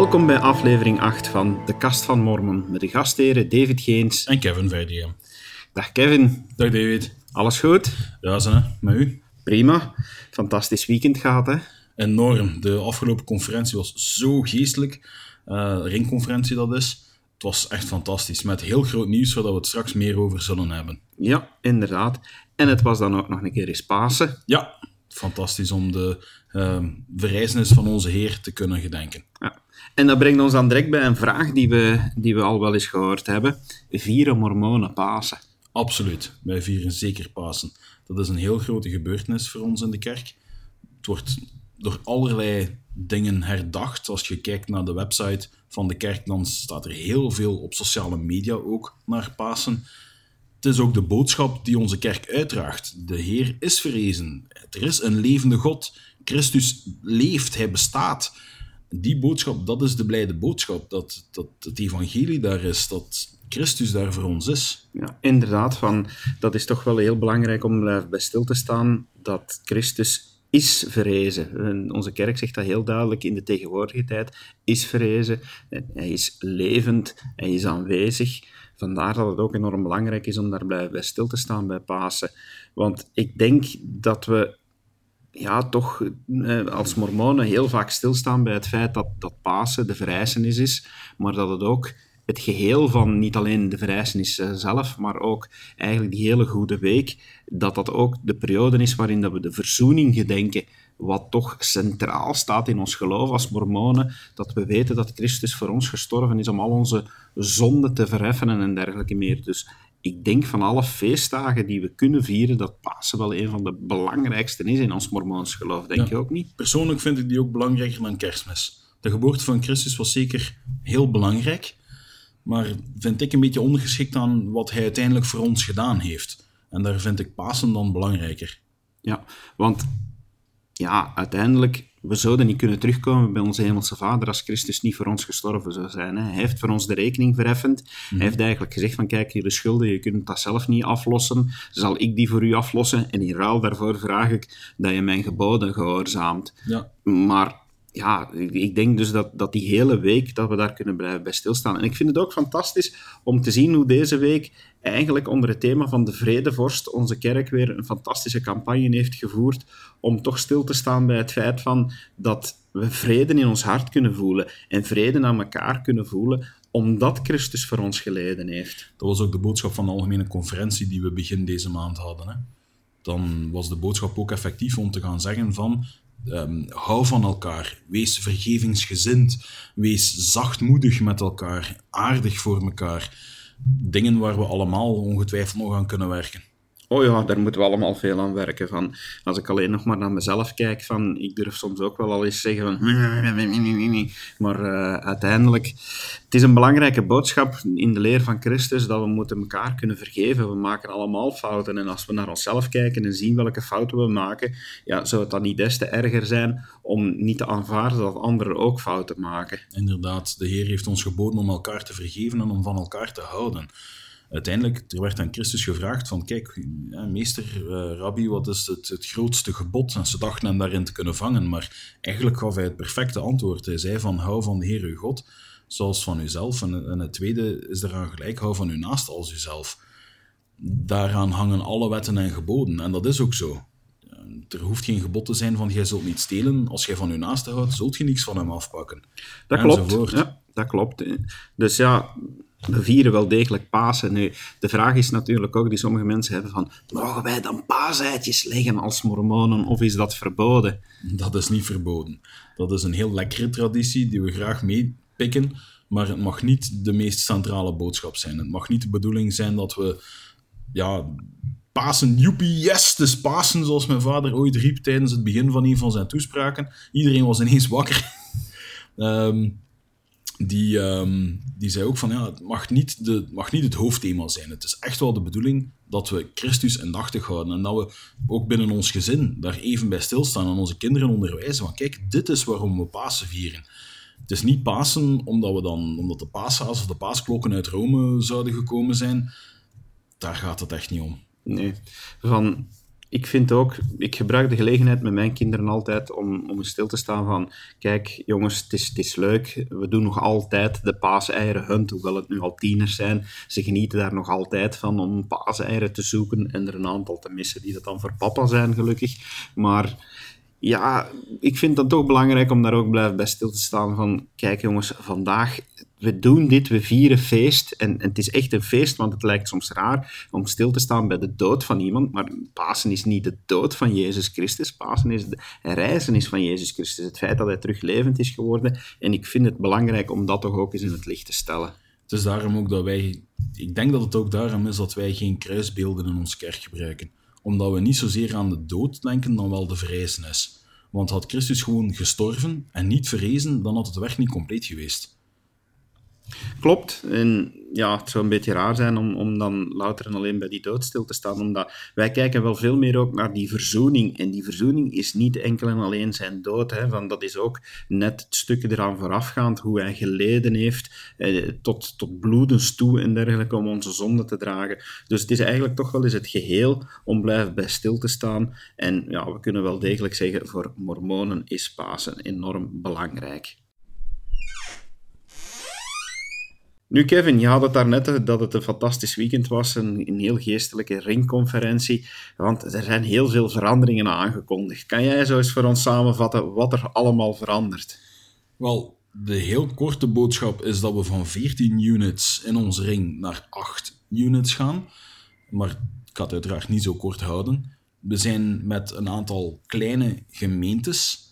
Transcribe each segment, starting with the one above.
Welkom bij aflevering 8 van De Kast van Mormon met de gastheren David Geens. En Kevin Verdiem. Dag Kevin, Dag David. alles goed? Ja, ze, hè? met u? Prima. Fantastisch weekend gehad, hè? Enorm. De afgelopen conferentie was zo geestelijk. Eh ringconferentie dat is. Het was echt fantastisch. Met heel groot nieuws waar we het straks meer over zullen hebben. Ja, inderdaad. En het was dan ook nog een keer eens Pasen. Ja, fantastisch om de uh, verrijzenis van onze Heer te kunnen gedenken. Ja. En dat brengt ons dan direct bij een vraag die we, die we al wel eens gehoord hebben. Vieren mormonen Pasen? Absoluut. Wij vieren zeker Pasen. Dat is een heel grote gebeurtenis voor ons in de kerk. Het wordt door allerlei dingen herdacht. Als je kijkt naar de website van de kerk, dan staat er heel veel op sociale media ook naar Pasen. Het is ook de boodschap die onze kerk uitdraagt. De Heer is verrezen. Er is een levende God. Christus leeft, hij bestaat. Die boodschap, dat is de blijde boodschap. Dat, dat het evangelie daar is, dat Christus daar voor ons is. Ja, inderdaad. Van, dat is toch wel heel belangrijk om bij stil te staan dat Christus is verrezen. En onze kerk zegt dat heel duidelijk in de tegenwoordige tijd. Is verrezen. Hij is levend. Hij is aanwezig. Vandaar dat het ook enorm belangrijk is om daar bij stil te staan bij Pasen. Want ik denk dat we ja, toch eh, als mormonen heel vaak stilstaan bij het feit dat, dat Pasen de verrijzenis is, maar dat het ook het geheel van niet alleen de verrijzenis zelf, maar ook eigenlijk die hele goede week, dat dat ook de periode is waarin dat we de verzoening gedenken, wat toch centraal staat in ons geloof als mormonen, dat we weten dat Christus voor ons gestorven is om al onze zonden te verheffenen en dergelijke meer. Dus ik denk van alle feestdagen die we kunnen vieren, dat Pasen wel een van de belangrijkste is in ons mormoons geloof, denk ja. je ook niet? Persoonlijk vind ik die ook belangrijker dan kerstmis. De geboorte van Christus was zeker heel belangrijk, maar vind ik een beetje ondergeschikt aan wat hij uiteindelijk voor ons gedaan heeft. En daar vind ik Pasen dan belangrijker. Ja, want ja, uiteindelijk, we zouden niet kunnen terugkomen bij onze hemelse vader als Christus niet voor ons gestorven zou zijn. Hè. Hij heeft voor ons de rekening verheffend. Mm. Hij heeft eigenlijk gezegd van, kijk, jullie schulden, je kunt dat zelf niet aflossen. Zal ik die voor u aflossen? En in ruil daarvoor vraag ik dat je mijn geboden gehoorzaamt. Ja. Maar ja, ik denk dus dat, dat die hele week, dat we daar kunnen blijven bij stilstaan. En ik vind het ook fantastisch om te zien hoe deze week eigenlijk onder het thema van de vredevorst onze kerk weer een fantastische campagne heeft gevoerd om toch stil te staan bij het feit van dat we vrede in ons hart kunnen voelen en vrede aan elkaar kunnen voelen omdat Christus voor ons geleden heeft. Dat was ook de boodschap van de algemene conferentie die we begin deze maand hadden. Hè? Dan was de boodschap ook effectief om te gaan zeggen van Um, hou van elkaar, wees vergevingsgezind, wees zachtmoedig met elkaar, aardig voor elkaar. Dingen waar we allemaal ongetwijfeld nog aan kunnen werken. Oh ja, daar moeten we allemaal veel aan werken. Van, als ik alleen nog maar naar mezelf kijk, van, ik durf soms ook wel al eens zeggen. Maar uh, uiteindelijk, het is een belangrijke boodschap in de leer van Christus dat we moeten elkaar kunnen vergeven. We maken allemaal fouten. En als we naar onszelf kijken en zien welke fouten we maken, ja, zou het dan niet des te erger zijn om niet te aanvaarden dat anderen ook fouten maken. Inderdaad, de Heer heeft ons geboden om elkaar te vergeven en om van elkaar te houden uiteindelijk, er werd aan Christus gevraagd van, kijk, meester, uh, rabbi, wat is het, het grootste gebod? En ze dachten hem daarin te kunnen vangen, maar eigenlijk gaf hij het perfecte antwoord. Hij zei van, hou van de Heer uw God, zoals van uzelf. En, en het tweede is eraan gelijk, hou van uw naast als uzelf. Daaraan hangen alle wetten en geboden, en dat is ook zo. Er hoeft geen gebod te zijn van, jij zult niet stelen. Als jij van uw naaste houdt, zult je niks van hem afpakken. Dat klopt, ja, dat klopt. Dus ja we vieren wel degelijk Pasen. Nu, de vraag is natuurlijk ook die sommige mensen hebben van, mogen wij dan paaseitjes leggen als mormonen of is dat verboden? Dat is niet verboden. Dat is een heel lekkere traditie die we graag meepikken, maar het mag niet de meest centrale boodschap zijn. Het mag niet de bedoeling zijn dat we, ja, Pasen, joepie, yes, het is Pasen, zoals mijn vader ooit riep tijdens het begin van een van zijn toespraken. Iedereen was ineens wakker. um, die, um, die zei ook van ja, het mag niet, de, mag niet het hoofdthema zijn. Het is echt wel de bedoeling dat we Christus indachtig houden en dat we ook binnen ons gezin daar even bij stilstaan en onze kinderen onderwijzen van kijk, dit is waarom we Pasen vieren. Het is niet Pasen omdat, we dan, omdat de paashaas of de paasklokken uit Rome zouden gekomen zijn. Daar gaat het echt niet om. Nee, van ik vind ook, ik gebruik de gelegenheid met mijn kinderen altijd om, om stil te staan van, kijk jongens, het is, het is leuk, we doen nog altijd de paaseieren hunt, hoewel het nu al tieners zijn. Ze genieten daar nog altijd van om paaseieren te zoeken en er een aantal te missen die dat dan voor papa zijn, gelukkig. Maar ja, ik vind het toch belangrijk om daar ook blijven bij stil te staan van, kijk jongens, vandaag, we doen dit, we vieren feest, en, het is echt een feest, want het lijkt soms raar om stil te staan bij de dood van iemand, maar Pasen is niet de dood van Jezus Christus, Pasen is de reizen is van Jezus Christus, het feit dat hij terug levend is geworden, en ik vind het belangrijk om dat toch ook eens in het licht te stellen. Het is daarom ook dat wij, ik denk dat het ook daarom is dat wij geen kruisbeelden in onze kerk gebruiken omdat we niet zozeer aan de dood denken dan wel de verrijzenis. Want had Christus gewoon gestorven en niet verrezen, dan had het werk niet compleet geweest. Klopt. En ja, het zou een beetje raar zijn om, om dan louter en alleen bij die dood stil te staan. Omdat wij kijken wel veel meer ook naar die verzoening. En die verzoening is niet enkel en alleen zijn dood. Hè, van dat is ook net het stukje eraan voorafgaand, hoe hij geleden heeft, eh, tot, tot bloedens toe en dergelijke, om onze zonde te dragen. Dus het is eigenlijk toch wel eens het geheel om blijven bij stil te staan. En ja, we kunnen wel degelijk zeggen, voor mormonen is Pasen enorm belangrijk. Nu, Kevin, je had het daarnet dat het een fantastisch weekend was, een, een heel geestelijke ringconferentie, want er zijn heel veel veranderingen aangekondigd. Kan jij zo eens voor ons samenvatten wat er allemaal verandert? Wel, de heel korte boodschap is dat we van 14 units in onze ring naar 8 units gaan. Maar ik had het uiteraard niet zo kort houden. We zijn met een aantal kleine gemeentes.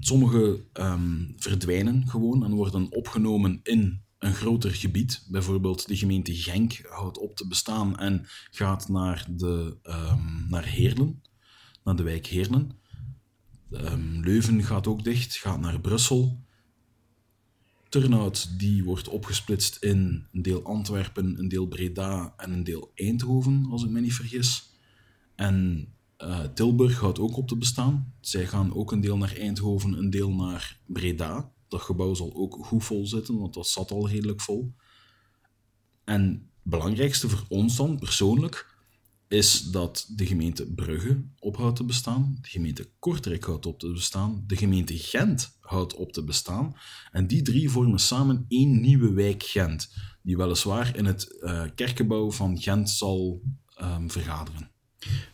Sommige um, verdwijnen gewoon en worden opgenomen in een groter gebied. Bijvoorbeeld de gemeente Genk houdt op te bestaan en gaat naar, de, um, naar Heerlen, naar de wijk Heerlen. Um, Leuven gaat ook dicht, gaat naar Brussel. Turnhout die wordt opgesplitst in een deel Antwerpen, een deel Breda en een deel Eindhoven, als ik me niet vergis. En uh, Tilburg houdt ook op te bestaan. Zij gaan ook een deel naar Eindhoven, een deel naar Breda dat gebouw zal ook goed vol zitten, want dat zat al redelijk vol. En het belangrijkste voor ons dan, persoonlijk, is dat de gemeente Brugge ophoudt te bestaan, de gemeente Kortrijk houdt op te bestaan, de gemeente Gent houdt op te bestaan. En die drie vormen samen één nieuwe wijk Gent, die weliswaar in het uh, kerkgebouw van Gent zal um, vergaderen.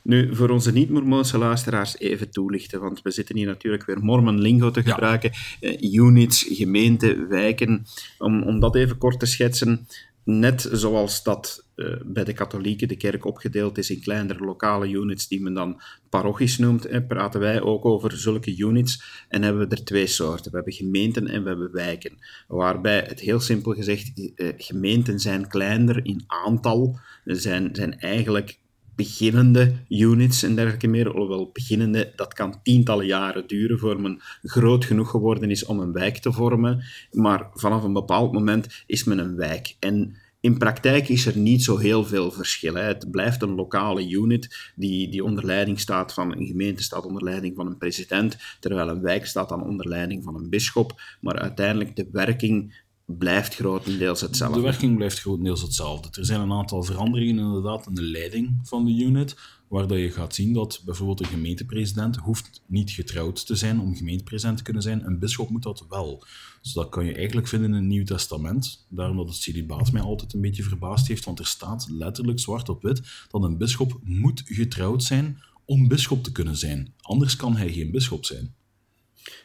Nu, voor onze niet-Mormoonse luisteraars even toelichten, want we zitten hier natuurlijk weer Mormon-lingo te gebruiken. Uh, units, gemeenten, wijken. Om, om dat even kort te schetsen, net zoals dat uh, bij de katholieken de kerk opgedeeld is in kleinere lokale units die men dan parochies noemt, hè, praten wij ook over zulke units en hebben we er twee soorten. We hebben gemeenten en we hebben wijken. Waarbij het heel simpel gezegd, uh, gemeenten zijn kleiner in aantal, zijn, zijn eigenlijk beginnende units en dergelijke meer. Alhoewel beginnende, dat kan tientallen jaren duren voor men groot genoeg geworden is om een wijk te vormen. Maar vanaf een bepaald moment is men een wijk. En in praktijk is er niet zo heel veel verschil. Het blijft een lokale unit die, die onder leiding staat van een gemeente, staat onder leiding van een president, terwijl een wijk staat dan onder leiding van een bisschop. Maar uiteindelijk de werking blijft grotendeels hetzelfde. De werking blijft grotendeels hetzelfde. Er zijn een aantal veranderingen inderdaad in de leiding van de unit, waar je gaat zien dat bijvoorbeeld een gemeentepresident hoeft niet getrouwd te zijn om gemeentepresident te kunnen zijn. Een bisschop moet dat wel. Dus dat kan je eigenlijk vinden in het Nieuw Testament. Daarom dat het celibaat mij altijd een beetje verbaasd heeft, want er staat letterlijk zwart op wit dat een bisschop moet getrouwd zijn om bisschop te kunnen zijn. Anders kan hij geen bisschop zijn.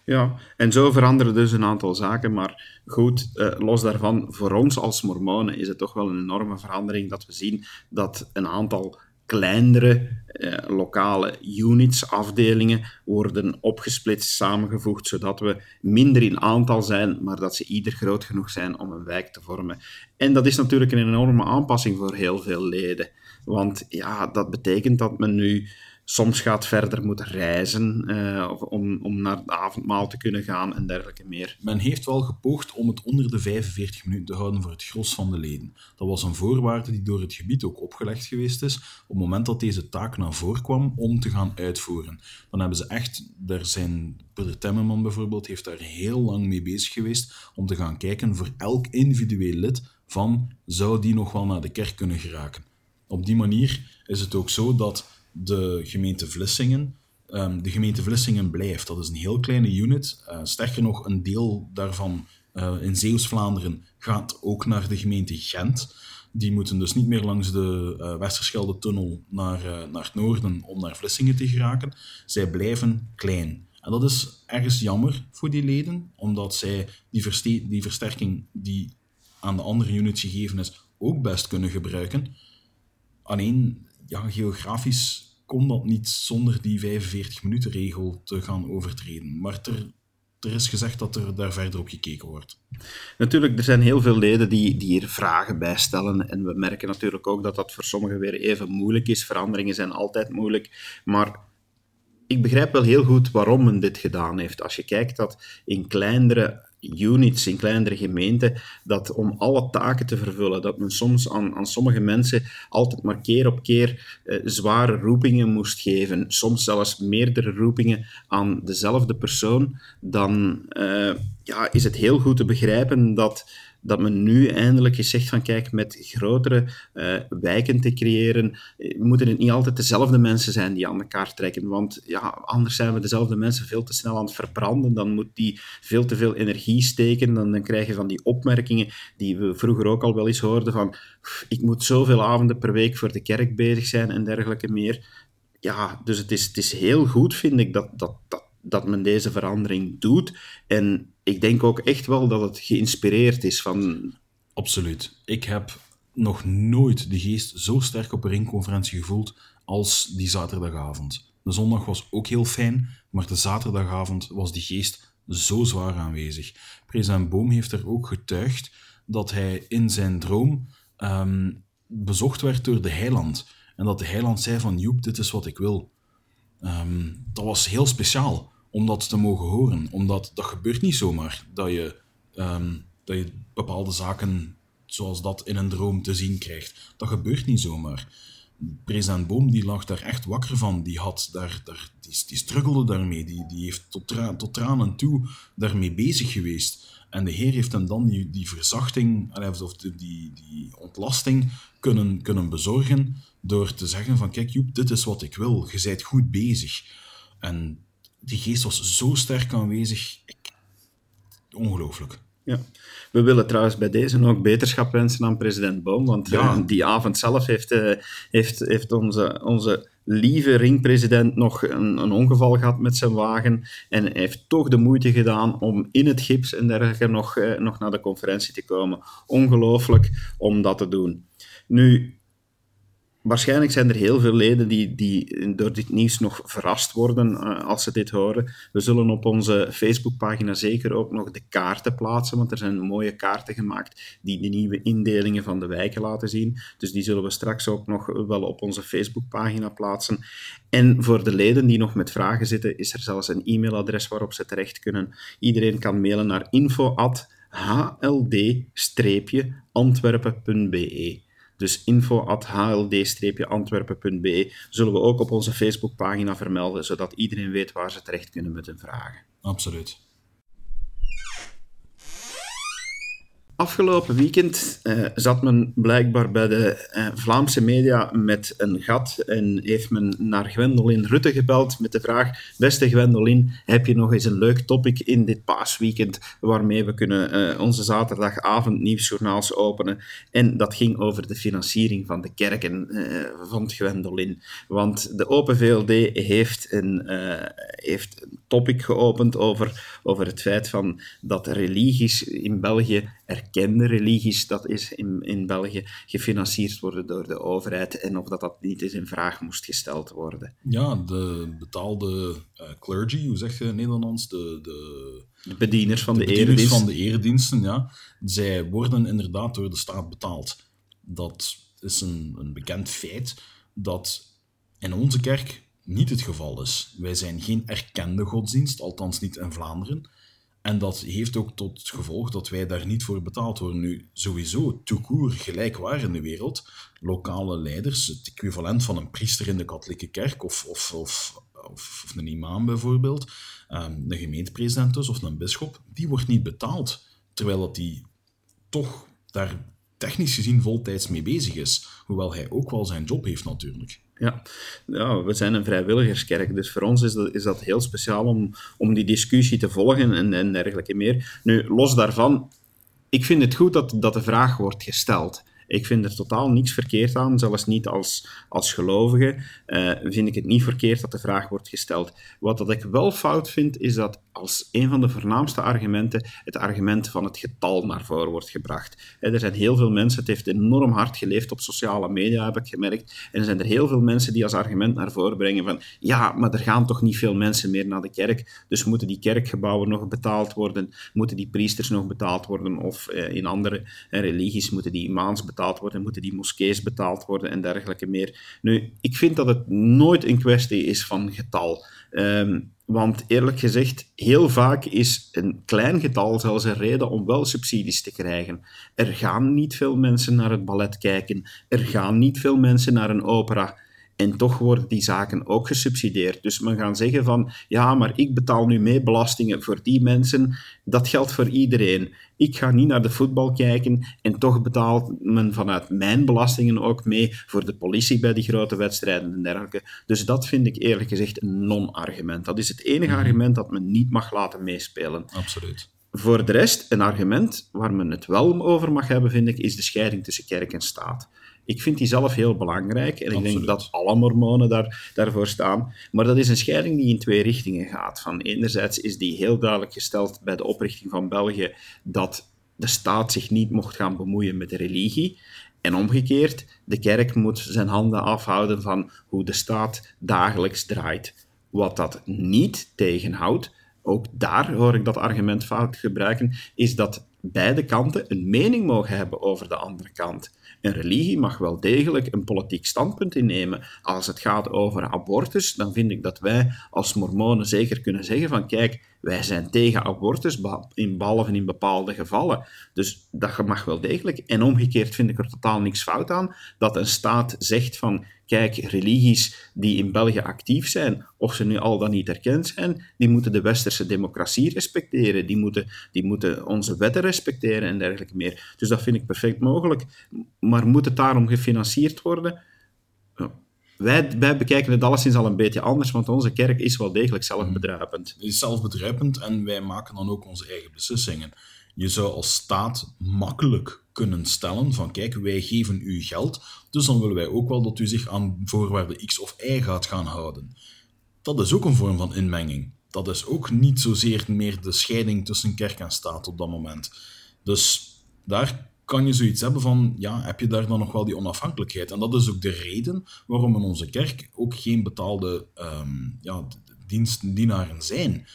Ja, en zo veranderen dus een aantal zaken, maar goed, eh, los daarvan, voor ons als mormonen is het toch wel een enorme verandering dat we zien dat een aantal kleinere eh, lokale units, afdelingen, worden opgesplitst, samengevoegd, zodat we minder in aantal zijn, maar dat ze ieder groot genoeg zijn om een wijk te vormen. En dat is natuurlijk een enorme aanpassing voor heel veel leden, want ja, dat betekent dat men nu soms gaat verder moeten reizen uh, om, om naar het avondmaal te kunnen gaan en dergelijke meer. Men heeft wel gepoogd om het onder de 45 minuten te houden voor het gros van de leden. Dat was een voorwaarde die door het gebied ook opgelegd geweest is op het moment dat deze taak naar voren kwam om te gaan uitvoeren. Dan hebben ze echt, daar zijn, Peter Temmerman bijvoorbeeld heeft daar heel lang mee bezig geweest om te gaan kijken voor elk individueel lid van zou die nog wel naar de kerk kunnen geraken. Op die manier is het ook zo dat de gemeente Vlissingen. Ehm, de gemeente Vlissingen blijft. Dat is een heel kleine unit. Uh, sterker nog, een deel daarvan uh, in Zeeuws-Vlaanderen gaat ook naar de gemeente Gent. Die moeten dus niet meer langs de uh, Westerschelde-tunnel naar, naar het noorden om naar Vlissingen te geraken. Zij blijven klein. En dat is ergens jammer voor die leden, omdat zij die, die versterking die aan de andere units gegeven is, ook best kunnen gebruiken. Alleen, ja, geografisch kon dat niet zonder die 45 minuten regel te gaan overtreden. Maar er is gezegd dat er daar verder op gekeken wordt. Natuurlijk, er zijn heel veel leden die, die hier vragen bij stellen. En we merken natuurlijk ook dat dat voor sommigen weer even moeilijk is. Veranderingen zijn altijd moeilijk. Maar ik begrijp wel heel goed waarom men dit gedaan heeft. Als je kijkt dat in kleinere units in kleinere gemeenten, dat om alle taken te vervullen, dat men soms aan, aan sommige mensen altijd maar keer op keer eh, zware roepingen moest geven, soms zelfs meerdere roepingen aan dezelfde persoon, dan uh, ja, is het heel goed te begrijpen dat dat men nu eindelijk eens zegt van kijk, met grotere uh, wijken te creëren, eh, moeten het niet altijd dezelfde mensen zijn die aan elkaar trekken. Want ja, anders zijn we dezelfde mensen veel te snel aan het verbranden. Dan moet die veel te veel energie steken. Dan, dan krijg je van die opmerkingen die we vroeger ook al wel eens hoorden van ik moet zoveel avonden per week voor de kerk bezig zijn en dergelijke meer. Ja, dus het is, het is heel goed, vind ik, dat, dat, dat, dat men deze verandering doet. En ik denk ook echt wel dat het geïnspireerd is van... Absoluut. Ik heb nog nooit de geest zo sterk op een ringconferentie gevoeld als die zaterdagavond. De zondag was ook heel fijn, maar de zaterdagavond was die geest zo zwaar aanwezig. President Boom heeft er ook getuigd dat hij in zijn droom ehm, bezocht werd door de heiland. En dat de heiland zei van, Joep, dit is wat ik wil. Ehm, dat was heel speciaal om dat te mogen horen. Omdat dat gebeurt niet zomaar dat je, um, dat je bepaalde zaken zoals dat in een droom te zien krijgt. Dat gebeurt niet zomaar. President Boom die lag daar echt wakker van. Die, had daar, daar, die, die struggelde daarmee. Die, die heeft tot, tra tot tranen toe daarmee bezig geweest. En de Heer heeft hem dan die, die verzachting, of die, die, die ontlasting kunnen, kunnen bezorgen door te zeggen van kijk Joep, dit is wat ik wil. Je bent goed bezig. En die geest was zo sterk aanwezig. Ongelooflijk. Ja. We willen trouwens bij deze ook beterschap wensen aan president Boom, want ja. uh, die avond zelf heeft, uh, heeft, heeft onze, onze lieve ringpresident nog een, een, ongeval gehad met zijn wagen en heeft toch de moeite gedaan om in het gips en dergelijke nog, uh, nog naar de conferentie te komen. Ongelooflijk om dat te doen. Nu, waarschijnlijk zijn er heel veel leden die, die door dit nieuws nog verrast worden uh, als ze dit horen. We zullen op onze Facebookpagina zeker ook nog de kaarten plaatsen, want er zijn mooie kaarten gemaakt die de nieuwe indelingen van de wijken laten zien. Dus die zullen we straks ook nog wel op onze Facebookpagina plaatsen. En voor de leden die nog met vragen zitten, is er zelfs een e-mailadres waarop ze terecht kunnen. Iedereen kan mailen naar info@hld-antwerpen.be. Dus info.hld-antwerpen.be zullen we ook op onze Facebookpagina vermelden, zodat iedereen weet waar ze terecht kunnen met hun vragen. Absoluut. Afgelopen weekend uh, zat men blijkbaar bij de uh, Vlaamse media met een gat en heeft men naar Gwendolyn Rutte gebeld met de vraag: Beste Gwendolyn, heb je nog eens een leuk topic in dit paasweekend waarmee we kunnen uh, onze zaterdagavond nieuwsjournaals openen? En dat ging over de financiering van de kerken, vond Gwendolyn. Want de Open VLD heeft een, heeft een topic geopend over, over het feit van dat religies in België erkende religies, dat is in, in België gefinancierd worden door de overheid en of dat, dat niet eens in vraag moest gesteld worden. Ja, de betaalde uh, clergy, hoe zeg je in Nederlands? De, de, de bedieners van de, de bedieners van de erediensten, ja. Zij worden inderdaad door de staat betaald. Dat is een, een bekend feit dat in onze kerk niet het geval is. Wij zijn geen erkende godsdienst, althans niet in Vlaanderen. En dat heeft ook tot gevolg dat wij daar niet voor betaald worden. Nu, sowieso, toekoer, gelijkwaar in de wereld. Lokale leiders, het equivalent van een priester in de katholieke kerk of, of, of, of, een imam bijvoorbeeld, um, een gemeentepresident dus, of een bisschop, die wordt niet betaald. Terwijl dat die toch daar technisch gezien voltijds mee bezig is. Hoewel hij ook wel zijn job heeft natuurlijk. Ja. ja, we zijn een vrijwilligerskerk, dus voor ons is dat, is dat heel speciaal om, om die discussie te volgen en, en dergelijke meer. Nu, los daarvan, ik vind het goed dat, dat de vraag wordt gesteld. Ik vind er totaal niets verkeerd aan, zelfs niet als, als gelovige uh, vind ik het niet verkeerd dat de vraag wordt gesteld. Wat dat ik wel fout vind, is dat als een van de voornaamste argumenten het argument van het getal naar voren wordt gebracht. Er zijn heel veel mensen, het heeft enorm hard geleefd op sociale media, heb ik gemerkt, en er zijn er heel veel mensen die als argument naar voren brengen van ja, maar er gaan toch niet veel mensen meer naar de kerk, dus moeten die kerkgebouwen nog betaald worden, moeten die priesters nog betaald worden, of eh, in andere eh, religies moeten die imams betaald worden, moeten die moskees betaald worden en dergelijke meer. Nu, ik vind dat het nooit een kwestie is van getal. Um, want eerlijk gezegd, heel vaak is een klein getal zelfs een reden om wel subsidies te krijgen. Er gaan niet veel mensen naar het ballet kijken. Er gaan niet veel mensen naar een opera. En toch worden die zaken ook gesubsidieerd. Dus men gaat zeggen van, ja, maar ik betaal nu mee belastingen voor die mensen. Dat geldt voor iedereen. Ik ga niet naar de voetbal kijken en toch betaalt men vanuit mijn belastingen ook mee voor de politie bij die grote wedstrijden en dergelijke. Dus dat vind ik eerlijk gezegd een non-argument. Dat is het enige mhm. argument dat men niet mag laten meespelen. Absoluut. Voor de rest, een argument waar men het wel over mag hebben, vind ik, is de scheiding tussen kerk en staat. Ik vind die zelf heel belangrijk en ik denk dat alle mormonen daar, daarvoor staan. Maar dat is een scheiding die in twee richtingen gaat. Van enerzijds is die heel duidelijk gesteld bij de oprichting van België dat de staat zich niet mocht gaan bemoeien met de religie. En omgekeerd, de kerk moet zijn handen afhouden van hoe de staat dagelijks draait. Wat dat niet tegenhoudt, ook daar hoor ik dat argument fout gebruiken, is dat beide kanten een mening mogen hebben over de andere kant. Een religie mag wel degelijk een politiek standpunt innemen. Als het gaat over abortus, dan vind ik dat wij als mormonen zeker kunnen zeggen van kijk, wij zijn tegen abortus, in, behalve in bepaalde gevallen. Dus dat mag wel degelijk. En omgekeerd vind ik er totaal niks fout aan dat een staat zegt van kijk, religies die in België actief zijn, of ze nu al dan niet erkend zijn, die moeten de westerse democratie respecteren, die moeten, die moeten onze wetten respecteren en dergelijke meer. Dus dat vind ik perfect mogelijk. Maar moet het daarom gefinancierd worden? Wij, wij bekijken het alleszins al een beetje anders, want onze kerk is wel degelijk zelfbedruipend. Het is zelfbedruipend en wij maken dan ook onze eigen beslissingen. Je zou als staat makkelijk kunnen stellen van kijk, wij geven u geld, dus dan willen wij ook wel dat u zich aan voorwaarden X of Y gaat gaan houden. Dat is ook een vorm van inmenging. Dat is ook niet zozeer meer de scheiding tussen kerk en staat op dat moment. Dus daar kan je zoiets hebben van, ja, heb je daar dan nog wel die onafhankelijkheid? En dat is ook de reden waarom in onze kerk ook geen betaalde um, ja, zijn.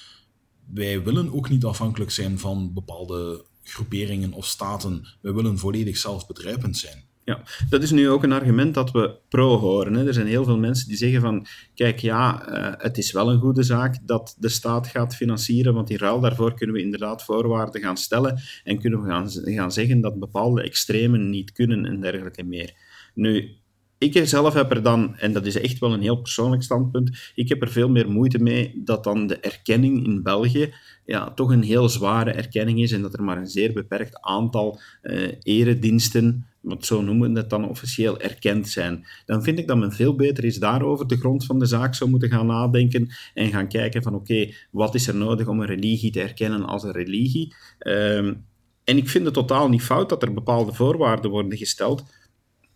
Wij willen ook niet afhankelijk zijn van bepaalde groeperingen of staten. Wij willen volledig zelfbedrijvend zijn. Ja, dat is nu ook een argument dat we pro horen. Hè. Er zijn heel veel mensen die zeggen van, kijk ja, uh, het is wel een goede zaak dat de staat gaat financieren, want in ruil daarvoor kunnen we inderdaad voorwaarden gaan stellen en kunnen we gaan, gaan zeggen dat bepaalde extremen niet kunnen en dergelijke meer. Nu, ik zelf heb er dan, en dat is echt wel een heel persoonlijk standpunt, ik heb er veel meer moeite mee dat dan de erkenning in België ja, toch een heel zware erkenning is en dat er maar een zeer beperkt aantal uh, erediensten, want zo noemen we het dan officieel, erkend zijn. Dan vind ik dat men veel beter is daarover de grond van de zaak zou moeten gaan nadenken en gaan kijken van oké, wat is er nodig om een religie te erkennen als een religie? Uh, en ik vind het totaal niet fout dat er bepaalde voorwaarden worden gesteld,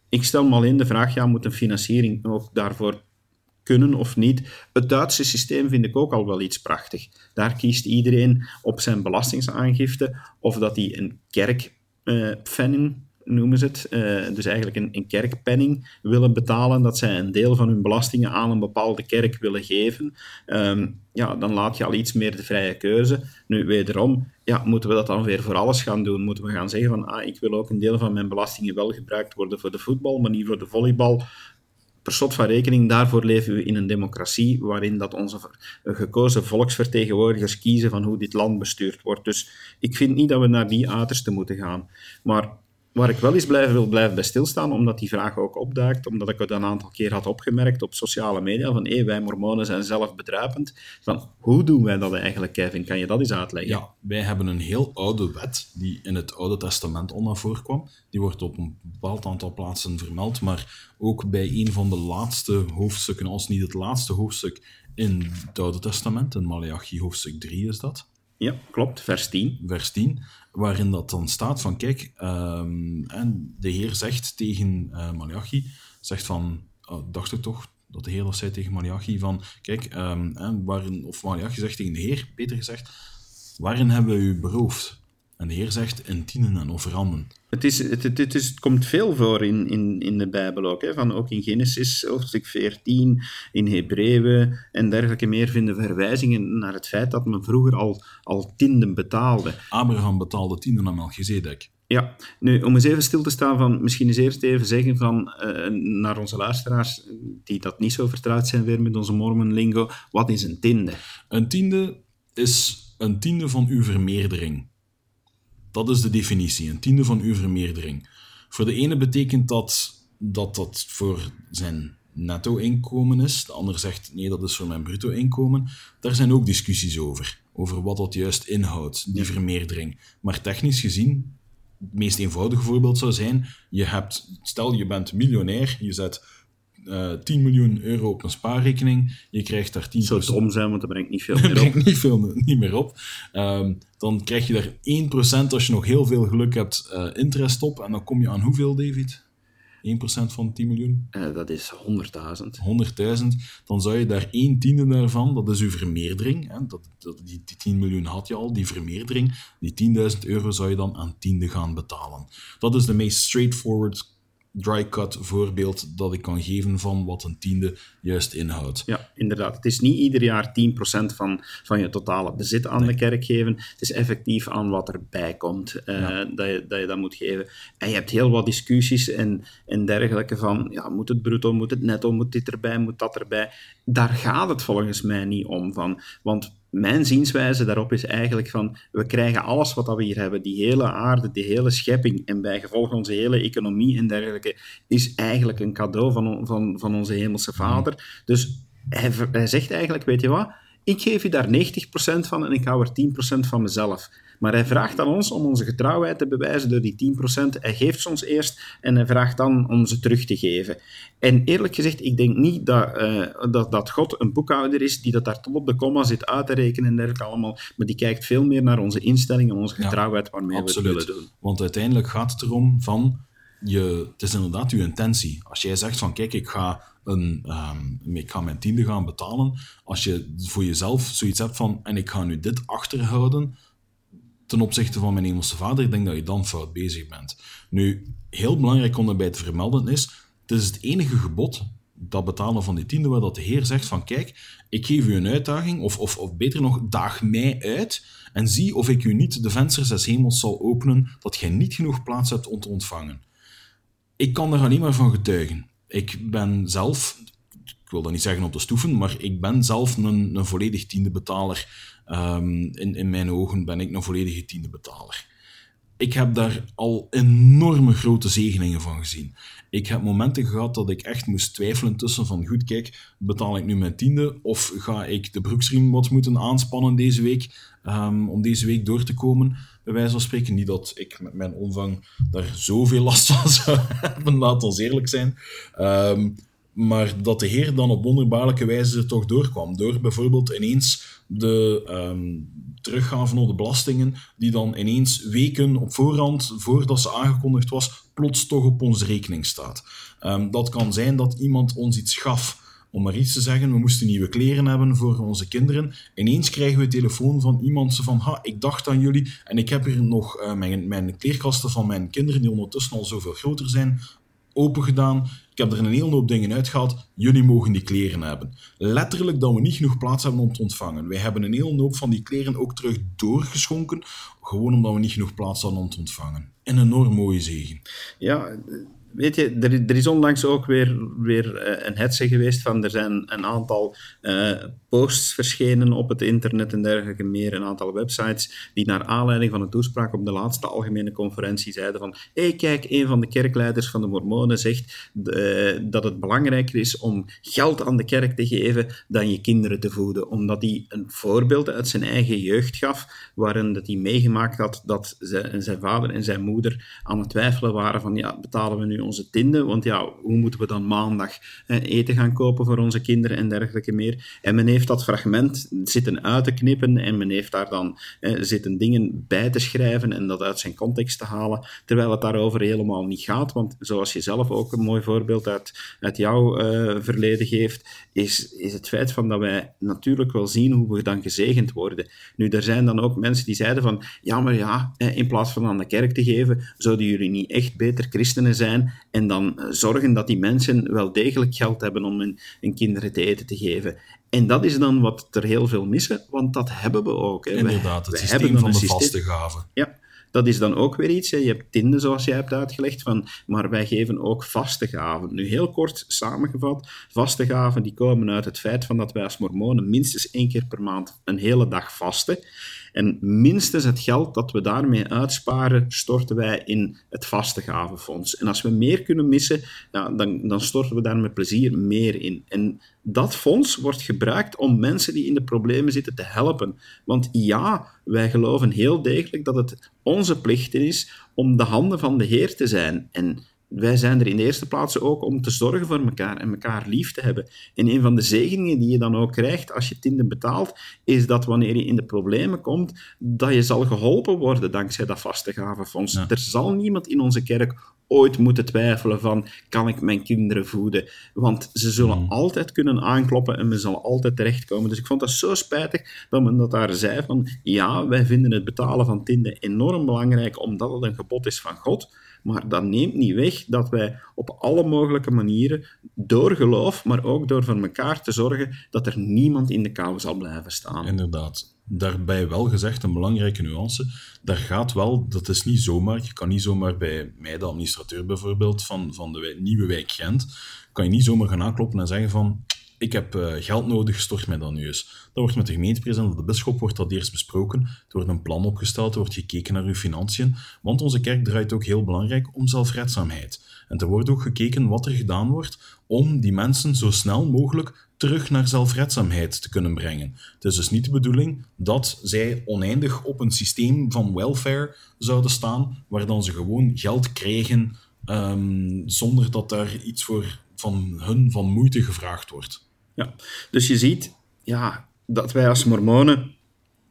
ik stel me alleen de vraag, ja, moet een financiering ook daarvoor kunnen of niet? Het Duitse systeem vind ik ook al wel iets prachtig. Daar kiest iedereen op zijn belastingaangifte of dat hij een uh, noemen ze het, uh, dus eigenlijk een, een kerkpenning willen betalen, dat zij een deel van hun belastingen aan een bepaalde kerk willen geven. Um, ja, dan laat je al iets meer de vrije keuze. Nu, wederom, ja, moeten we dat dan weer voor alles gaan doen? Moeten we gaan zeggen van, ah, ik wil ook een deel van mijn belastingen wel gebruikt worden voor de voetbal, maar niet voor de volleybal? Per slot van rekening, daarvoor leven we in een democratie waarin dat onze gekozen volksvertegenwoordigers kiezen van hoe dit land bestuurd wordt. Dus ik vind niet dat we naar die uiterste moeten gaan. Maar waar ik wel eens blijven, wil blijven bij stilstaan, omdat die vraag ook opduikt, omdat ik het een aantal keer had opgemerkt op sociale media, van hé, wij mormonen zijn zelf bedruipend. Van, hoe doen wij dat eigenlijk, Kevin? Kan je dat eens uitleggen? Ja, wij hebben een heel oude wet, die in het Oude Testament al naar voren kwam. Die wordt op een bepaald aantal plaatsen vermeld, maar ook bij een van de laatste hoofdstukken, als niet het laatste hoofdstuk in het Oude Testament, in Malachi hoofdstuk 3 is dat. Ja, klopt, vers 10. Vers 10, waarin dat dan staat van, kijk, um, en de Heer zegt tegen uh, Malachi, zegt van, oh, dacht ik toch, dat de Heer dat zei tegen Malachi, van, kijk, um, en waarin, of Malachi zegt tegen de Heer, beter gezegd, waarin hebben we u beroofd? En de Heer zegt, in tienen en offeranden. Het, is, het, het, het, is, het komt veel voor in, in, in de Bijbel ook. Hè? Van ook in Genesis, hoofdstuk 14, in Hebreeën en dergelijke meer vinden verwijzingen naar het feit dat men vroeger al, al tienden betaalde. Abraham betaalde tienden aan Melchizedek. Ja, nu om eens even stil te staan van, misschien eens eerst even zeggen van, uh, naar onze luisteraars die dat niet zo vertrouwd zijn weer met onze Mormon lingo, wat is een tiende? Een tiende is een tiende van uw vermeerdering. Dat is de definitie, een tiende van uw vermeerdering. Voor de ene betekent dat dat dat voor zijn netto-inkomen is. De ander zegt nee, dat is voor mijn bruto-inkomen. Daar zijn ook discussies over, over wat dat juist inhoudt, die vermeerdering. Maar technisch gezien, het meest eenvoudige voorbeeld zou zijn: je hebt, stel je bent miljonair, je zet uh, eh, 10 miljoen euro op een spaarrekening. Je krijgt daar 10%. Zou het om zijn, want dat brengt niet veel meer op. brengt niet veel niet meer op. Um, dan krijg je daar 1% als je nog heel veel geluk hebt uh, interest op. En dan kom je aan hoeveel, David? 1% van 10 miljoen? Uh, dat is 100.000. 100.000. Dan zou je daar 1 tiende daarvan, dat is uw vermeerdering. Hè? Dat, dat, die, die 10 miljoen had je al, die vermeerdering. Die 10.000 euro zou je dan aan tiende gaan betalen. Dat is de meest straightforward dry cut voorbeeld dat ik kan geven van wat een tiende juist inhoudt. Ja, inderdaad. Het is niet ieder jaar 10% van, van je totale bezit aan de kerk geven. Het is effectief aan wat erbij komt uh, dat, je, dat je dat moet geven. En je hebt heel wat discussies en, en dergelijke van, ja, moet het bruto, moet het netto, moet dit erbij, moet dat erbij. Daar gaat het volgens mij niet om. Van, want mijn zienswijze daarop is eigenlijk van, we krijgen alles wat we hier hebben, die hele aarde, die hele schepping en bijgevolg onze hele economie en dergelijke, is eigenlijk een cadeau van, van, van onze hemelse vader. Dus hij, hij zegt eigenlijk, weet je wat, ik geef je daar 90% van en ik hou er 10% van mezelf. Maar hij vraagt aan ons om onze getrouwheid te bewijzen door die 10%. Hij geeft ze ons eerst en hij vraagt dan om ze terug te geven. En eerlijk gezegd, ik denk niet dat, uh, dat, dat God een boekhouder is die dat daar tot op de komma zit uit te rekenen en dergelijke allemaal. Maar die kijkt veel meer naar onze instellingen, onze getrouwheid waarmee we het willen doen. Want uiteindelijk gaat het erom van, je, het is inderdaad uw intentie. Als jij zegt van, kijk, ik ga een, um, ik ga mijn tiende gaan betalen. Als je voor jezelf zoiets hebt van, en ik ga nu dit achterhouden, ten opzichte van mijn hemelse vader, ik denk dat je dan fout bezig bent. Nu, heel belangrijk om daarbij te vermelden is, het is het enige gebod, dat betalen van die tiende, waar dat de Heer zegt van kijk, ik geef u een uitdaging, of, of, of beter nog, daag mij uit en zie of ik u niet de vensters des hemels zal openen, dat gij niet genoeg plaats hebt om te ontvangen. Ik kan er alleen maar van getuigen. Ik ben zelf, wil dat niet zeggen op de stoeven, maar ik ben zelf een, een volledig tiende betaler Um, in, in mijn ogen ben ik een volledige tiende betaler. Ik heb daar al enorme grote zegeningen van gezien. Ik heb momenten gehad dat ik echt moest twijfelen tussen van goed, kijk, betaal ik nu mijn tiende of ga ik de broeksriem wat moeten aanspannen deze week um, om deze week door te komen? Bij wijze van spreken niet dat ik met mijn omvang daar zoveel last van zou hebben, laat ons eerlijk zijn. Um, maar dat de Heer dan op wonderbaarlijke wijze er toch doorkwam. Door bijvoorbeeld ineens de um, teruggaven op de belastingen, die dan ineens weken op voorhand, voordat ze aangekondigd was, plots toch op onze rekening staat. Um, dat kan zijn dat iemand ons iets gaf. Om maar iets te zeggen, we moesten nieuwe kleren hebben voor onze kinderen. Ineens krijgen we telefoon van iemand van, ha, ik dacht aan jullie en ik heb hier nog uh, mijn, mijn kleerkasten van mijn kinderen, die ondertussen al zoveel groter zijn, open gedaan. Ik heb er een hele hoop dingen uitgehaald. Jullie mogen die kleren hebben. Letterlijk dat we niet genoeg plaats hebben om te ontvangen. Wij hebben een hele hoop van die kleren ook terug doorgeschonken. Gewoon omdat we niet genoeg plaats hadden om te ontvangen. Een enorm mooie zegen. Ja, weet je, er, is onlangs ook weer, weer eh, een hetze geweest van er zijn een aantal uh, posts verschenen op het internet en dergelijke meer, een aantal websites die naar aanleiding van een toespraak op de laatste algemene conferentie zeiden van hé, hey, kijk, een van de kerkleiders van de mormonen zegt uh, dat het belangrijker is om geld aan de kerk te geven dan je kinderen te voeden, omdat hij een voorbeeld uit zijn eigen jeugd gaf, waarin dat hij meegemaakt had dat zijn vader en zijn moeder aan het twijfelen waren van ja, betalen we nu onze tinden? Want ja, hoe moeten we dan maandag eten gaan kopen voor onze kinderen en dergelijke meer? En men heeft dat fragment zitten uit te knippen en men heeft daar dan zitten dingen bij te schrijven en dat uit zijn context te halen, terwijl het daarover helemaal niet gaat. Want zoals je zelf ook een mooi voorbeeld uit, uit jouw uh, verleden geeft, is, is het feit van dat wij natuurlijk wel zien hoe we dan gezegend worden. Nu, er zijn dan ook mensen die zeiden van, ja, maar ja, in plaats van aan de kerk te geven, zouden jullie niet echt beter christenen zijn en dan zorgen dat die mensen wel degelijk geld hebben om hun, hun kinderen te eten te geven. En dat is dan wat er heel veel missen, want dat hebben we ook. Hè. Inderdaad, het wij systeem van de systeem. vaste gaven. Ja, dat is dan ook weer iets. Hè. Je hebt tinden, zoals jij hebt uitgelegd, van, maar wij geven ook vaste gaven. Nu heel kort samengevat, vaste gaven die komen uit het feit van dat wij als mormonen minstens één keer per maand een hele dag vasten. En minstens het geld dat we daarmee uitsparen, storten wij in het vaste gavenfonds. En als we meer kunnen missen, ja, dan, dan storten we daar met plezier meer in. En dat fonds wordt gebruikt om mensen die in de problemen zitten te helpen. Want ja, wij geloven heel degelijk dat het onze plicht is om de handen van de Heer te zijn. En wij zijn er in de eerste plaats ook om te zorgen voor elkaar en elkaar lief te hebben. En een van de zegeningen die je dan ook krijgt als je tinden betaalt, is dat wanneer je in de problemen komt, dat je zal geholpen worden dankzij dat vaste gavenfonds. Er zal niemand in onze kerk ooit moeten twijfelen van, kan ik mijn kinderen voeden? Want ze zullen hmm. altijd kunnen aankloppen en men zal altijd terechtkomen. Dus ik vond dat zo spijtig dat men dat daar zei van, ja, wij vinden het betalen van tinden enorm belangrijk, omdat het een gebod is van God. Maar dat neemt niet weg dat wij op alle mogelijke manieren, door geloof, maar ook door voor elkaar te zorgen, dat er niemand in de kou zal blijven staan. Inderdaad. Daarbij wel gezegd, een belangrijke nuance, daar gaat wel, dat is niet zomaar, je kan niet zomaar bij mij, de administrateur bijvoorbeeld, van, van de nieuwe wijk Gent, kan je niet zomaar gaan aankloppen en zeggen van, ik heb uh, geld nodig, stort mij dan nu eens. Dat wordt met de gemeentepresident of de bisschop wordt dat eerst besproken. Er wordt een plan opgesteld, er wordt gekeken naar uw financiën. Want onze kerk draait ook heel belangrijk om zelfredzaamheid. En er wordt ook gekeken wat er gedaan wordt om die mensen zo snel mogelijk terug naar zelfredzaamheid te kunnen brengen. Het is dus niet de bedoeling dat zij oneindig op een systeem van welfare zouden staan, waar dan ze gewoon geld krijgen um, zonder dat daar iets voor van hun van moeite gevraagd wordt. Ja, dus je ziet ja, dat wij als mormonen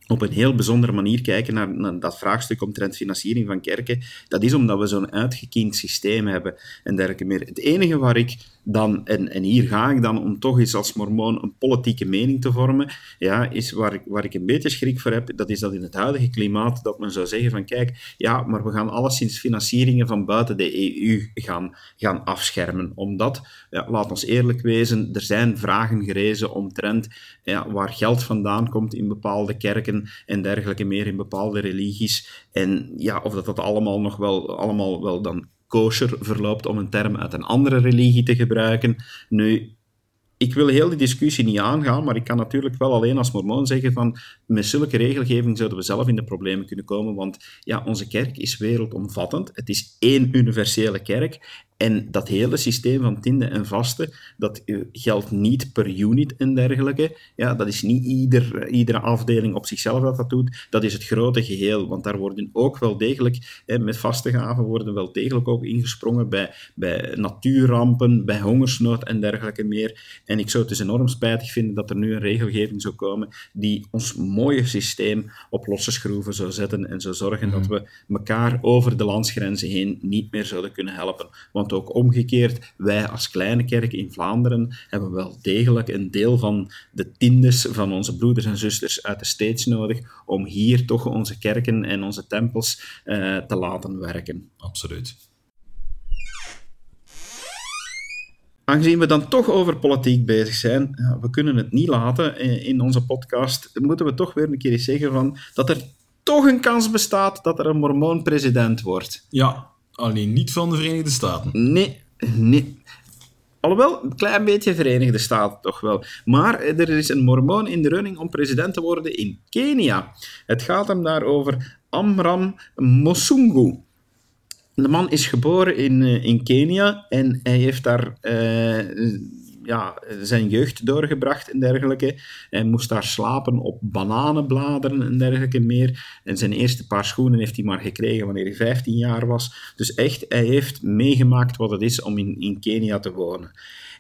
op een heel bijzondere manier kijken naar, dat vraagstuk omtrent financiering van kerken. Dat is omdat we zo'n uitgekiend systeem hebben en dergelijke meer. Het enige waar ik dan, en, en hier ga ik dan om toch eens als mormoon een politieke mening te vormen, ja, is waar ik, waar ik een beetje schrik voor heb, dat is dat in het huidige klimaat, dat men zou zeggen van kijk, ja, maar we gaan alleszins financieringen van buiten de EU gaan, gaan afschermen. Omdat, ja, laat ons eerlijk wezen, er zijn vragen gerezen omtrent ja, waar geld vandaan komt in bepaalde kerken en dergelijke meer in bepaalde religies. En ja, of dat dat allemaal nog wel, allemaal wel dan kosher verloopt, om een term uit een andere religie te gebruiken. Nu, ik wil heel die discussie niet aangaan, maar ik kan natuurlijk wel alleen als mormoon zeggen van met zulke regelgeving zouden we zelf in de problemen kunnen komen, want ja, onze kerk is wereldomvattend. Het is één universele kerk en dat hele systeem van tinden en vasten, dat eh, geldt niet per unit en dergelijke. Ja, dat is niet ieder, iedere afdeling op zichzelf dat dat doet. Dat is het grote geheel. Want daar worden ook wel degelijk, hè, met vaste gaven worden wel degelijk ook ingesprongen bij, bij natuurrampen, bij hongersnood en dergelijke meer. En ik zou het dus enorm spijtig vinden dat er nu een regelgeving zou komen die ons mooie systeem op losse schroeven zou zetten en zou zorgen dat mhm. we elkaar over de landsgrenzen heen niet meer zouden kunnen helpen. Want ook omgekeerd, wij als kleine kerk in Vlaanderen hebben wel degelijk een deel van de tiendes van onze broeders en zusters uit de States nodig om hier toch onze kerken en onze tempels uh, te laten werken. Absoluut. Aangezien we dan toch over politiek bezig zijn, ja, we kunnen het niet laten eh, in onze podcast, moeten we toch weer een keer zeggen van, dat er toch een kans bestaat dat er een mormoon president wordt. Ja, Alleen niet van de Verenigde Staten. Nee, nee. Alhoewel, een klein beetje Verenigde Staten toch wel. Maar er is een mormoon in de running om president te worden in Kenia. Het gaat hem daar over Amram Mosungu. De man is geboren in, uh, in Kenia en hij heeft daar uh, ja, zijn jeugd doorgebracht en dergelijke. Hij moest daar slapen op bananenbladeren en dergelijke meer. En zijn eerste paar schoenen heeft hij maar gekregen wanneer hij 15 jaar was. Dus echt, hij heeft meegemaakt wat het is om in, in Kenia te wonen.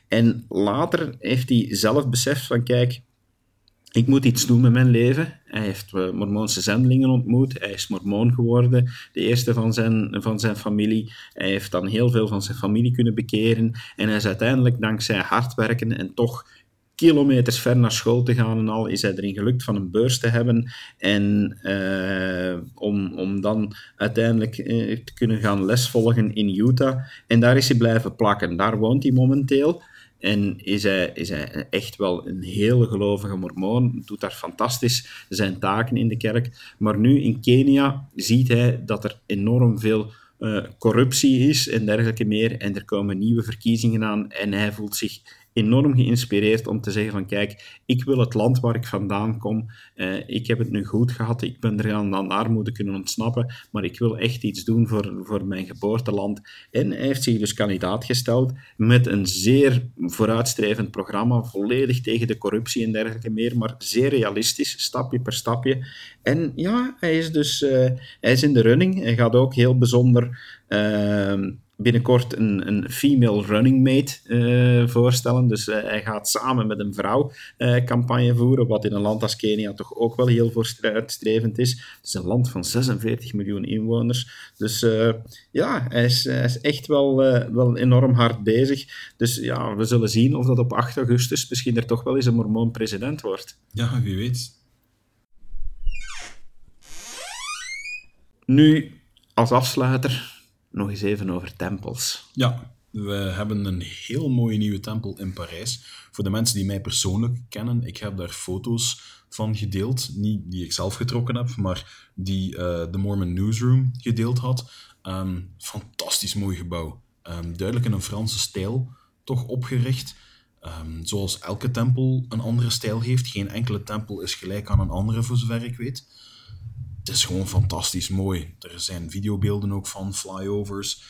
En later heeft hij zelf beseft van, kijk, ik moet iets doen met mijn leven. Hij heeft uh, Mormoonse zendelingen ontmoet. Hij is Mormoon geworden, de eerste van zijn, van zijn familie. Hij heeft dan heel veel van zijn familie kunnen bekeren. En hij is uiteindelijk, dankzij hard werken en toch kilometers ver naar school te gaan en al, is hij erin gelukt van een beurs te hebben. En uh, om, om dan uiteindelijk uh, te kunnen gaan lesvolgen in Utah. En daar is hij blijven plakken. Daar woont hij momenteel. En is hij, is hij echt wel een hele gelovige mormoon, doet daar fantastisch zijn taken in de kerk. Maar nu in Kenia ziet hij dat er enorm veel uh, corruptie is en dergelijke meer. En er komen nieuwe verkiezingen aan en hij voelt zich enorm geïnspireerd om te zeggen van kijk, ik wil het land waar ik vandaan kom, uh, ik heb het nu goed gehad, ik ben er aan, armoede kunnen ontsnappen, maar ik wil echt iets doen voor, voor mijn geboorteland. En hij heeft zich dus kandidaat gesteld met een zeer vooruitstrevend programma, volledig tegen de corruptie en dergelijke meer, maar zeer realistisch, stapje per stapje. En ja, hij is dus uh, hij is in de running, hij gaat ook heel bijzonder... Uh, binnenkort een, een female running mate uh, voorstellen. Dus uh, hij gaat samen met een vrouw uh, campagne voeren, wat in een land als Kenia toch ook wel heel vooruitstrevend is. Het is een land van 46 miljoen inwoners. Dus ja, hij is, hij is, echt wel, wel enorm hard bezig. Dus ja, we zullen zien of dat op 8 augustus misschien er toch wel eens een mormoon president wordt. Ja, wie weet. Nu, als afsluiter nog eens even over tempels. Ja, we hebben een heel mooie nieuwe tempel in Parijs. Voor de mensen die mij persoonlijk kennen, ik heb daar foto's van gedeeld. Niet die ik zelf getrokken heb, maar die uh, de Mormon Newsroom gedeeld had. Um, fantastisch mooi gebouw. Um, duidelijk in een Franse stijl toch opgericht. Um, zoals elke tempel een andere stijl heeft. Geen enkele tempel is gelijk aan een andere, voor zover ik weet het is gewoon fantastisch mooi. Er zijn videobeelden ook van flyovers.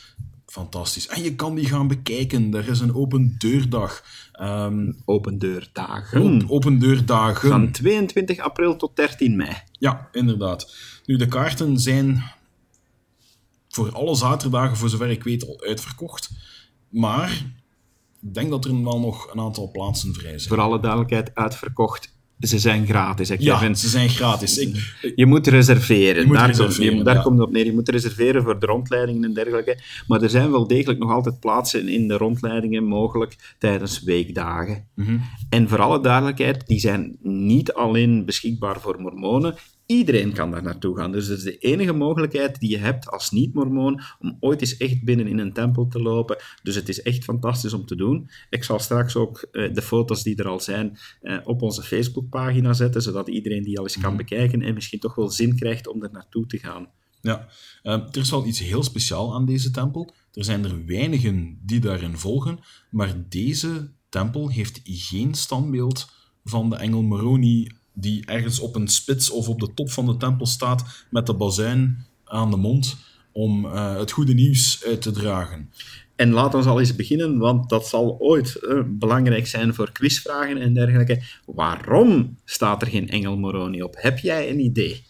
Fantastisch. En je kan die gaan bekijken. Er is een open deurdag. Um, open deurdagen. open deurdagen. Van 22 april tot 13 mei. Ja, inderdaad. Nu, de kaarten zijn voor alle zaterdagen, voor zover ik weet, al uitverkocht. Maar ik denk dat er wel nog een aantal plaatsen vrij zijn. Voor alle duidelijkheid, uitverkocht ze zijn gratis. Hè, ja, ze zijn gratis. Ik, je moet reserveren. Je moet daar reserveren, komt, je, daar ja. komt het op neer. Je moet reserveren voor de rondleidingen en dergelijke. Maar er zijn wel degelijk nog altijd plaatsen in de rondleidingen mogelijk tijdens weekdagen. Mhm. En voor alle duidelijkheid, die zijn niet alleen beschikbaar voor mormonen. Iedereen kan daar naartoe gaan. Dus dat is de enige mogelijkheid die je hebt als niet-mormoon om ooit eens echt binnen in een tempel te lopen. Dus het is echt fantastisch om te doen. Ik zal straks ook uh, de foto's die er al zijn uh, op onze Facebookpagina zetten, zodat iedereen die al eens kan bekijken en misschien toch wel zin krijgt om er naartoe te gaan. Ja, uh, er is wel iets heel speciaals aan deze tempel. Er zijn er weinigen die daarin volgen, maar deze tempel heeft geen standbeeld van de engel Moroni die ergens op een spits of op de top van de tempel staat met de bazuin aan de mond om uh, het goede nieuws uit te dragen. En laten we al eens beginnen, want dat zal ooit uh, belangrijk zijn voor quizvragen en dergelijke. Waarom staat er geen engel Moroni op? Heb jij een idee?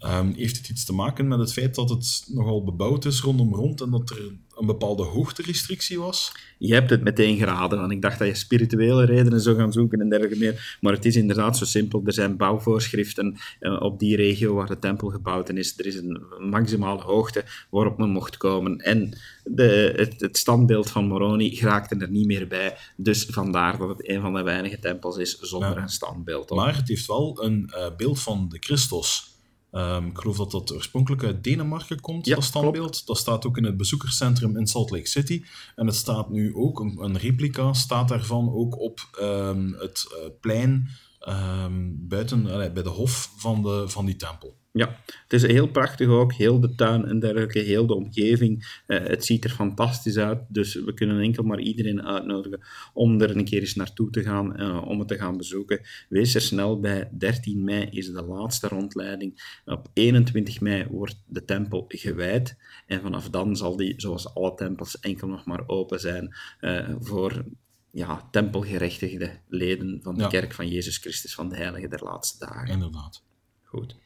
Um, heeft het iets te maken met het feit dat het nogal bebouwd is rondom rond en dat er een bepaalde hoogterestrictie was? Je hebt het meteen geraden, want ik dacht dat je spirituele redenen zou gaan zoeken en dergelijke meer. Maar het is inderdaad zo simpel. Er zijn bouwvoorschriften uh, op die regio waar de tempel gebouwd is. Er is een maximale hoogte waarop men mocht komen. En de, het, het, standbeeld van Moroni geraakte er niet meer bij. Dus vandaar dat het een van de weinige tempels is zonder ja. een standbeeld. Op. Maar het heeft wel een uh, beeld van de Christus. Um, ik geloof dat dat oorspronkelijk uit Denemarken komt, ja, dat standbeeld. Klopt. Dat staat ook in het bezoekerscentrum in Salt Lake City. En het staat nu ook, een, een replica staat daarvan ook op um, het uh, plein um, buiten, uh, bij de hof van, de, van die tempel. Ja, het is heel prachtig ook, heel de tuin en dergelijke, heel de omgeving. Uh, het ziet er fantastisch uit, dus we kunnen enkel maar iedereen uitnodigen om er een keer eens naartoe te gaan, uh, om het te gaan bezoeken. Wees er snel bij, 13 mei is de laatste rondleiding. Op 21 mei wordt de tempel gewijd en vanaf dan zal die, zoals alle tempels, enkel nog maar open zijn uh, voor ja, tempelgerechtigde leden van de ja. kerk van Jezus Christus van de Heilige der Laatste Dagen. Inderdaad. Goed.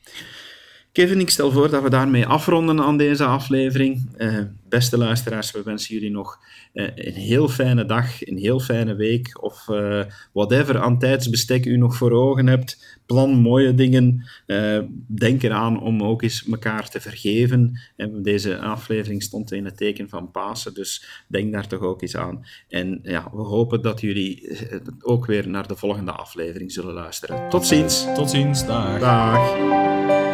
Kevin, ik stel voor dat we daarmee afronden aan deze aflevering. Uh, beste luisteraars, we wensen jullie nog uh, een heel fijne dag, een heel fijne week of uh, whatever aan tijdsbestek u nog voor ogen hebt. Plan mooie dingen. denk eraan om ook eens elkaar te vergeven. En deze aflevering stond in het teken van Pasen, dus denk daar toch ook eens aan. En ja, we hopen dat jullie ook weer naar de volgende aflevering zullen luisteren. Tot ziens. Tot ziens. Dag. Dag.